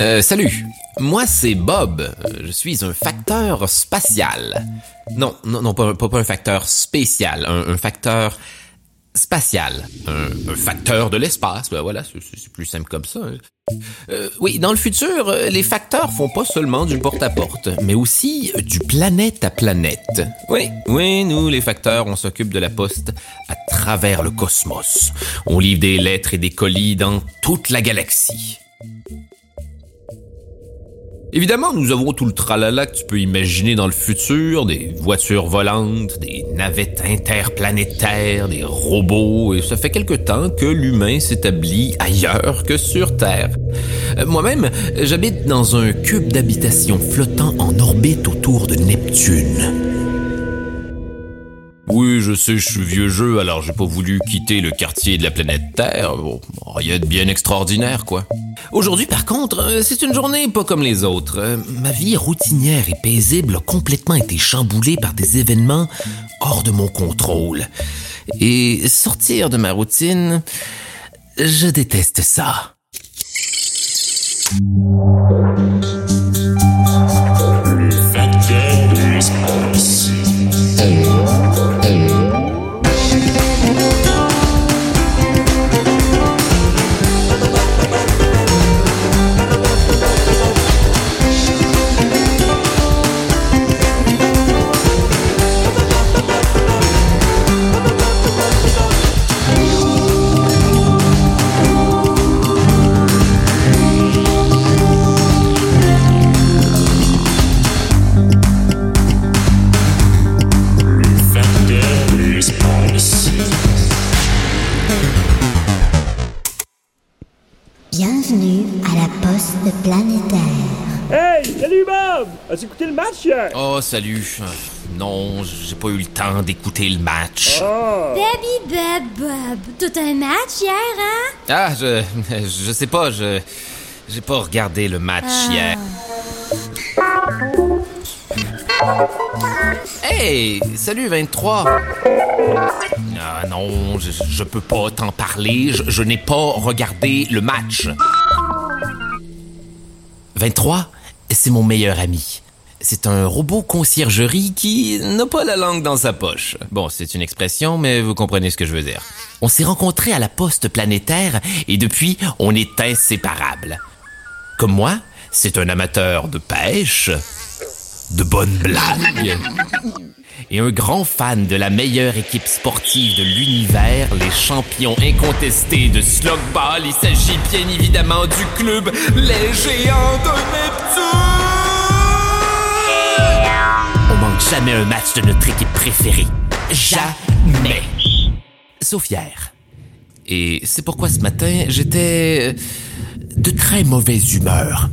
Euh, salut, moi c'est Bob. Je suis un facteur spatial. Non, non, non, pas, un facteur spécial, un facteur spatial. Un, facteur de l'espace, ben voilà, c'est- plus simple comme ça. hein. Euh, oui, dans le futur, euh, les facteurs font pas seulement du porte-à-porte, mais aussi euh, du planète à planète. Oui, oui, nous, les facteurs, on s'occupe de la poste à travers le cosmos. On livre des lettres et des colis dans toute la galaxie. Évidemment, nous avons tout le tralala que tu peux imaginer dans le futur, des voitures volantes, des navettes interplanétaires, des robots, et ça fait quelque temps que l'humain s'établit ailleurs que sur Terre. Euh, Moi-même, j'habite dans un cube d'habitation flottant en orbite autour de Neptune. Oui, je sais, je suis vieux jeu, alors j'ai pas voulu quitter le quartier de la planète Terre. Bon, rien de bien extraordinaire, quoi. Aujourd'hui, par contre, euh, c'est une journée pas comme les autres. Euh, Ma vie routinière et paisible a complètement été chamboulée par des événements hors de mon contrôle. Et sortir de ma routine, je déteste ça. Bienvenue à la poste planétaire. Hey, salut Bob! As-tu écouté le match hier? Oh, salut. Non, j'ai pas eu le temps d'écouter le match. Oh! Baby Bob Bob, tout un match hier, hein? Ah, je, je sais pas, je, j'ai pas regardé le match hier. Hey, salut 23. Ah non, je, peux pas t'en parler, je, je n'ai pas regardé le match. 23, c'est mon meilleur ami. C'est un robot conciergerie qui n'a pas la langue dans sa poche. Bon, c'est une expression, mais vous comprenez ce que je veux dire. On s'est rencontrés à la poste planétaire et depuis, on est inséparables. Comme moi, c'est un amateur de pêche, de bonnes blagues et un grand fan de la meilleure équipe sportive de l'univers, les champions incontestés de Slogball. Il s'agit bien évidemment du club Les Géants de Neptune! On manque jamais un match de notre équipe préférée. Jamais. Sauf hier. Et c'est pourquoi ce matin, j'étais de très mauvaise humeur.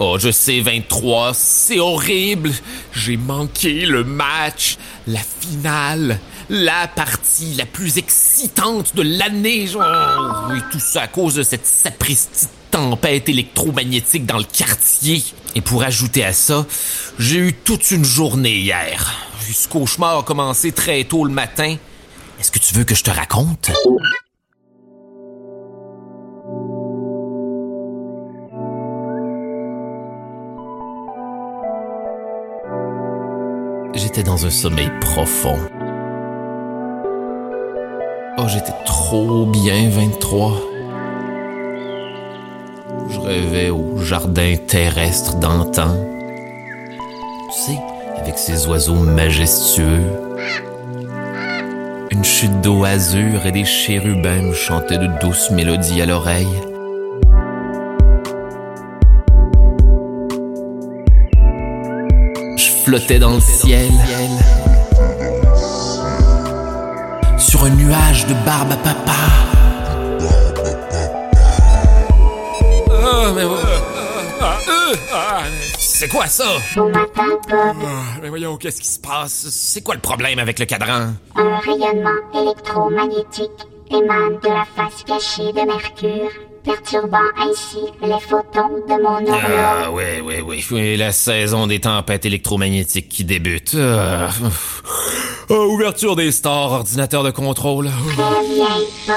Oh, je sais, 23, c'est horrible. J'ai manqué le match, la finale, la partie la plus excitante de l'année. genre. Oui, tout ça à cause de cette sapristi de tempête électromagnétique dans le quartier. Et pour ajouter à ça, j'ai eu toute une journée hier. Ce cauchemar a commencé très tôt le matin. Est-ce que tu veux que je te raconte? Dans un sommeil profond. Oh, j'étais trop bien 23. Je rêvais au jardin terrestre d'antan. Tu sais, avec ses oiseaux majestueux. Une chute d'eau azur et des chérubins me chantaient de douces mélodies à l'oreille. Je flottais dans le ciel. Sur un nuage de barbe à papa. Ah, mais, ah, euh, ah, c'est quoi ça? Mais voyons, qu'est-ce qui se passe? C'est quoi le problème avec le cadran? Un rayonnement électromagnétique émane de la face cachée de Mercure, perturbant ainsi les photons de mon horloge. Ah, oui, oui, oui. Oui, la saison des tempêtes électromagnétiques qui débute. Ah, Ah, ouverture des stores, ordinateur de contrôle. Très bien, Bob.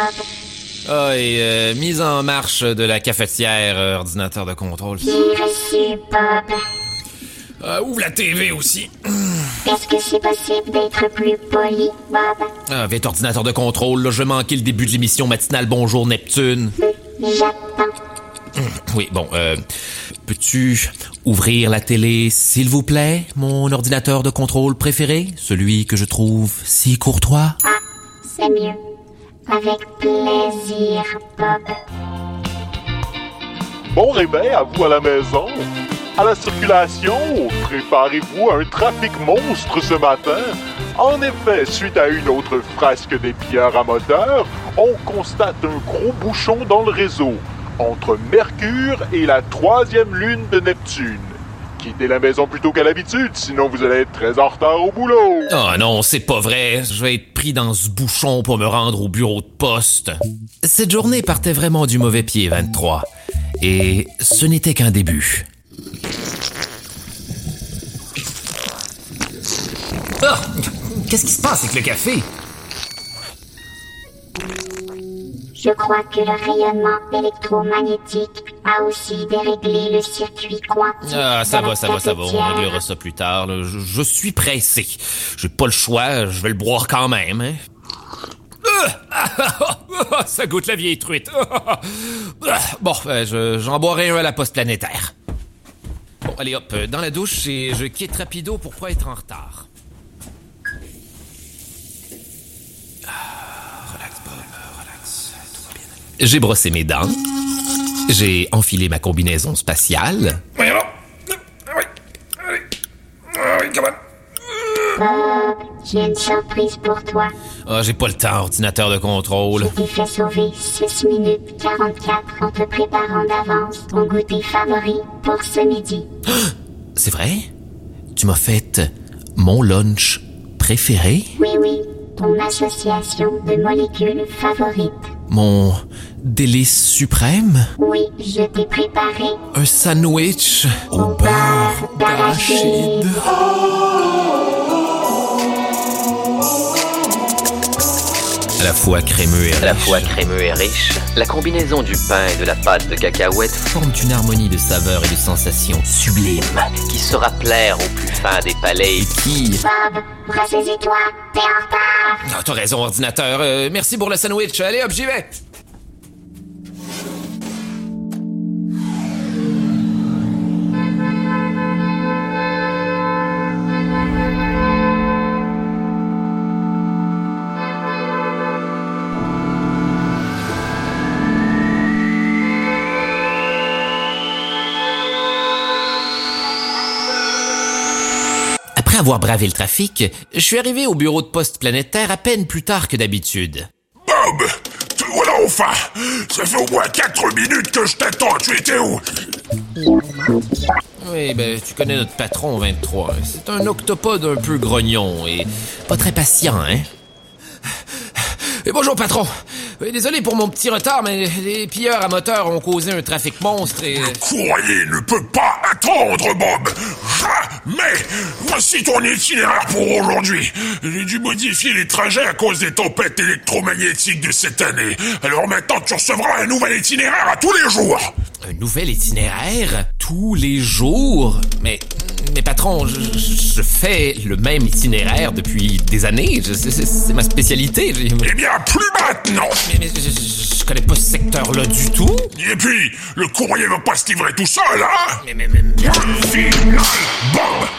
Ah, et euh, mise en marche de la cafetière, euh, ordinateur de contrôle. J'ai reçu Bob. Ah, ouvre la TV aussi. Est-ce que c'est possible d'être plus poli, Bob? Ah, vite, ordinateur de contrôle, là, je manquer le début de l'émission matinale Bonjour Neptune. J'attends. Oui, bon, euh, peux-tu ouvrir la télé, s'il vous plaît, mon ordinateur de contrôle préféré, celui que je trouve si courtois? Ah, c'est mieux. Avec plaisir, Bob. Bon réveil à vous à la maison. À la circulation, préparez-vous à un trafic monstre ce matin. En effet, suite à une autre frasque des pilleurs à moteur, on constate un gros bouchon dans le réseau entre Mercure et la troisième lune de Neptune. Quittez la maison plus tôt qu'à l'habitude, sinon vous allez être très en retard au boulot. Oh non, c'est pas vrai. Je vais être pris dans ce bouchon pour me rendre au bureau de poste. Cette journée partait vraiment du mauvais pied, 23. Et ce n'était qu'un début. Ah! Qu'est-ce qui se passe avec le café? Je crois que le rayonnement électromagnétique a aussi déréglé le circuit quantique. Ah, ça de va, la ça va, ça va. On réglera ça plus tard. là. Je, je suis pressé. J'ai pas le choix. Je vais le boire quand même. Hein. Ah! ça goûte la vieille truite. Bon, euh, je- j'en boirai un à la poste planétaire. Bon, allez hop, euh, dans la douche et je quitte rapido pour pas être en retard. Ah, relax, Bob, relax. Tout va bien. J'ai brossé mes dents. J'ai enfilé ma combinaison spatiale. Bob, j'ai une surprise pour toi. Ah, j'ai pas le temps, ordinateur de contrôle. Je t'ai fait sauver 6 minutes 44 en te préparant d'avance ton goûter favori pour ce midi. C'est vrai? Tu m'as fait mon lunch préféré? Oui, oui, ton association de molécules favorite. Mon délice suprême? Oui, je t'ai préparé Un sandwich au beurre d'arachide. À la fois crémeux et À la riche, fois crémeux et riche, la combinaison du pain et de la pâte de cacahuète forment une harmonie de saveurs et de sensations sublimes qui saura plaire au plus fin des palais et qui... Bob, ressaisis-toi, t'es en retard. Ah, t'as raison, ordinateur. Euh, merci pour le sandwich. Allez, hop, j'y vais. Avoir bravé le trafic, je suis arrivé au bureau de poste planétaire à peine plus tard que d'habitude. Bob Te voilà enfin Ça fait au moins 4 minutes que je t'attends, tu étais où? Oui, ben, tu connais notre patron, 23. C'est un octopode un peu grognon et pas très patient, hein? Et bonjour, patron. Euh, Désolé pour mon petit retard, mais les pilleurs à moteur ont causé un trafic monstre et... Le courrier ne peut pas attendre, Bob Jamais Voici ton itinéraire pour aujourd'hui. J'ai dû modifier les trajets à cause des tempêtes électromagnétiques de cette année. Alors maintenant, tu recevras un nouvel itinéraire à tous les jours Un nouvel itinéraire? Tous les jours? Mais... Mais patron, je, fais le même itinéraire depuis des années. C'est ma spécialité. Eh bien, plus maintenant Mais, mais je connais pas ce secteur-là du tout. Et puis, le courrier va pas se livrer tout seul, hein Mais, mais, mais, Final Bob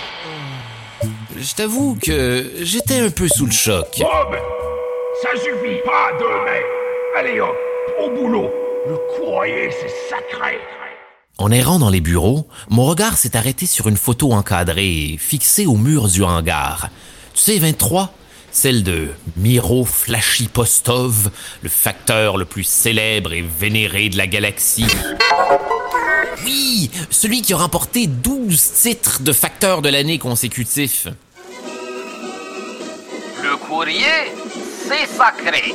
je t'avoue que j'étais un peu sous le choc. Bob, ça suffit pas de mais. Allez hop, au boulot. Le courrier, c'est sacré. En errant dans les bureaux, mon regard s'est arrêté sur une photo encadrée, fixée au mur du hangar. Tu sais, 23, celle de Miro Flashy Postov, le facteur le plus célèbre et vénéré de la galaxie. Oui, celui qui a remporté 12 titres de facteur de l'année consécutifs. Le courrier, c'est sacré.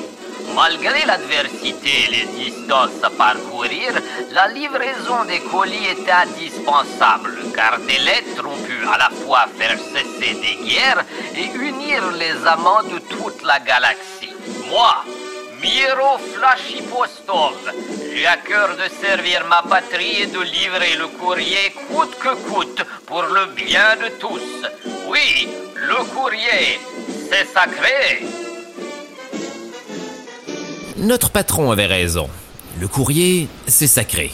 Malgré l'adversité et les distances à parcourir, la livraison des colis était indispensable, car des lettres ont pu à la fois faire cesser des guerres et unir les amants de toute la galaxie. Moi, Miro Flashipostov. J'ai à cœur de servir ma patrie et de livrer le courrier coûte que coûte pour le bien de tous. Oui, le courrier, c'est sacré. Notre patron avait raison. Le courrier, c'est sacré.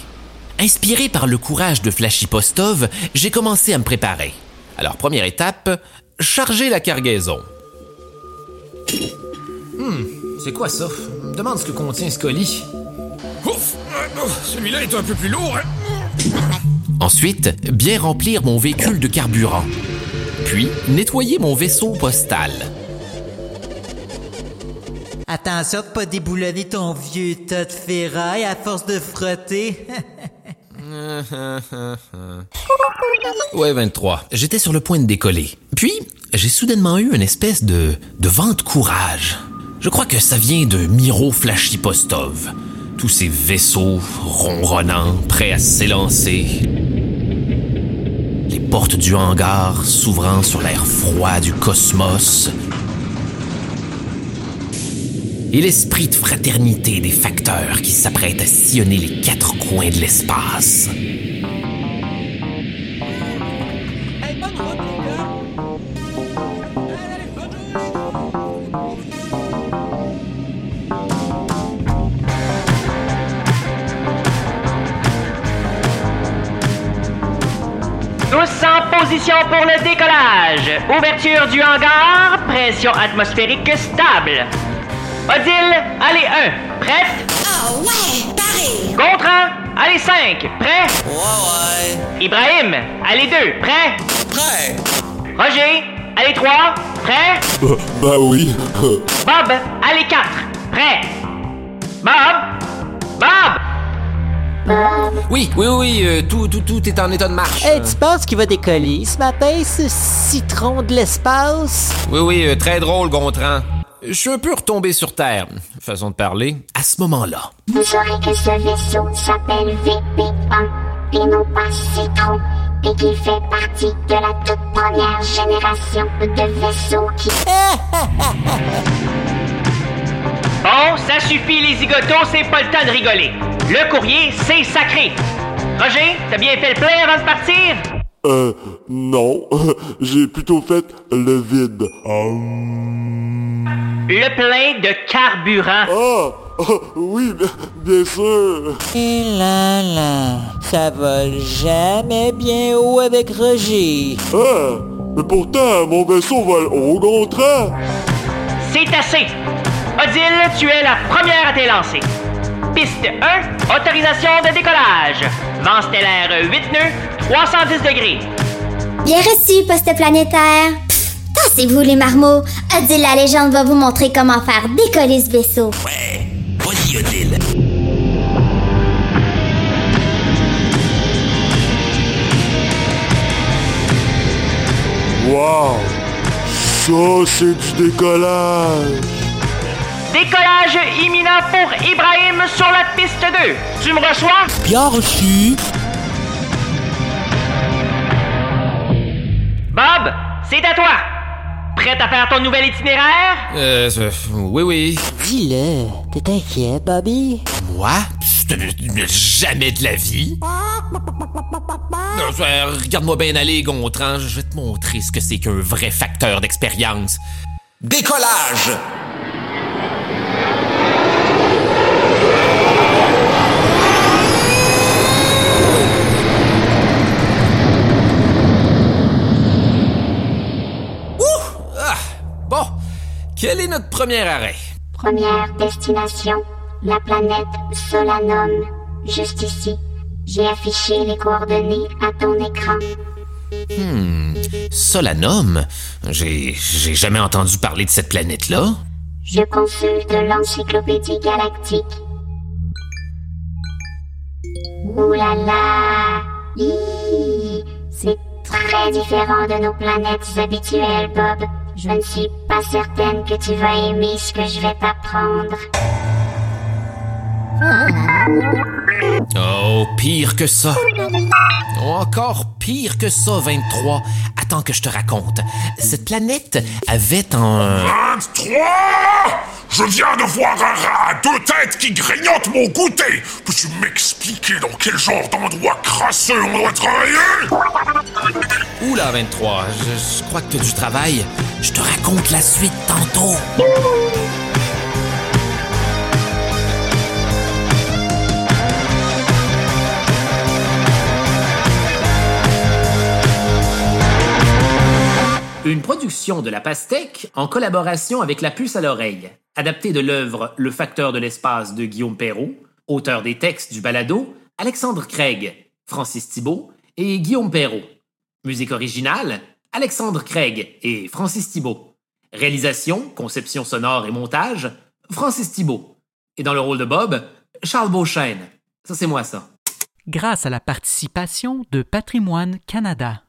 Inspiré par le courage de Flashipostov, j'ai commencé à me préparer. Alors, première étape, charger la cargaison. Hmm, c'est quoi ça? Demande ce que contient ce colis. Ouf! euh, Celui-là est un peu plus lourd. hein. Ensuite, bien remplir mon véhicule de carburant. Puis, nettoyer mon vaisseau postal. Attention de pas déboulonner ton vieux tas de ferraille à force de frotter. Ouais, 23. J'étais sur le point de décoller. Puis, j'ai soudainement eu une espèce de, de vent de courage. Je crois que ça vient de Miro Flashipostov. Tous ces vaisseaux ronronnants, prêts à s'élancer. Les portes du hangar s'ouvrant sur l'air froid du cosmos. Et l'esprit de fraternité des facteurs qui s'apprêtent à sillonner les quatre coins de l'espace. Tous en position pour le décollage. Ouverture du hangar, pression atmosphérique stable. Odile, allez 1, prête? Ah ouais, pareil. Gontran, allez 5, prêt? Ouais, ouais. Ibrahim, allez 2, prêt? Prêt. Roger, allez 3, prêt? Euh, ben oui. Bob, allez 4, prêt? Bob? Bob? Oui, oui, oui, euh, tout, tout, tout est en état de marche. Hey, tu penses qu'il va décoller ce matin, ce citron de l'espace? Oui, oui, euh, très drôle, Gontran. Je suis un peu retombé sur Terre, façon de parler, à ce moment-là. Vous saurez que ce vaisseau s'appelle VP1 et non pas Citron et qu'il fait partie de la toute première génération de vaisseaux qui... Bon, ça suffit les zigotos, c'est pas le temps de rigoler. Le courrier, c'est sacré. Roger, t'as bien fait le plein avant de partir? Euh, non. J'ai plutôt fait le vide. Le plein de carburant. Ah! ah, oui, bien, bien sûr. Et là là, ça vole jamais bien haut avec Roger. Ah! Mais pourtant, mon vaisseau vole au contraire. C'est assez. Odile, tu es la première à t'élancer. Piste 1, autorisation de décollage. Vent stellaire 8 nœuds, 310 degrés. Bien reçu, poste planétaire. Tassez-vous les marmots. Odile la légende va vous montrer comment faire décoller ce vaisseau. Ouais, vas-y, Odile. Wow! Ça, c'est du décollage. Décollage imminent pour Ibrahim sur la piste 2. Tu me reçois? Bien reçu. Bob, c'est à toi. Prête à faire ton nouvel itinéraire? Euh, euh, oui, oui. Dis-le, t'es inquiet, Bobby? Moi? Jamais de la vie. Non, euh, Regarde-moi bien aller, Gontran. Je vais te montrer ce que c'est qu'un vrai facteur d'expérience. Décollage! Ah, bon, quel est notre premier arrêt? Première destination, la planète Solanum. Juste ici. J'ai affiché les coordonnées à ton écran. Hmm, Solanum? J'ai, j'ai jamais entendu parler de cette planète-là. Je consulte l'encyclopédie galactique. Ouh là là! C'est très différent de nos planètes habituelles, Bob. Je ne suis pas certaine que tu vas aimer ce que je vais t'apprendre. Oh, pire que ça. Encore pire que ça, 23. Que je te raconte. Cette planète avait un... 23 Je viens de voir un rat à deux têtes qui grignote mon goûter Peux-tu m'expliquer dans quel genre d'endroit crasseux on doit travailler? Oula, 23, je, je crois que t'as du travail. Je te raconte la suite tantôt. Une production de La Pastèque en collaboration avec La Puce à l'oreille, adaptée de l'œuvre Le facteur de l'espace de Guillaume Perrault, auteur des textes du balado, Alexandre Craig, Francis Thibault et Guillaume Perrault. Musique originale, Alexandre Craig et Francis Thibault. Réalisation, conception sonore et montage, Francis Thibault. Et dans le rôle de Bob, Charles Beauchesne. Ça, c'est moi, ça. Grâce à la participation de Patrimoine Canada.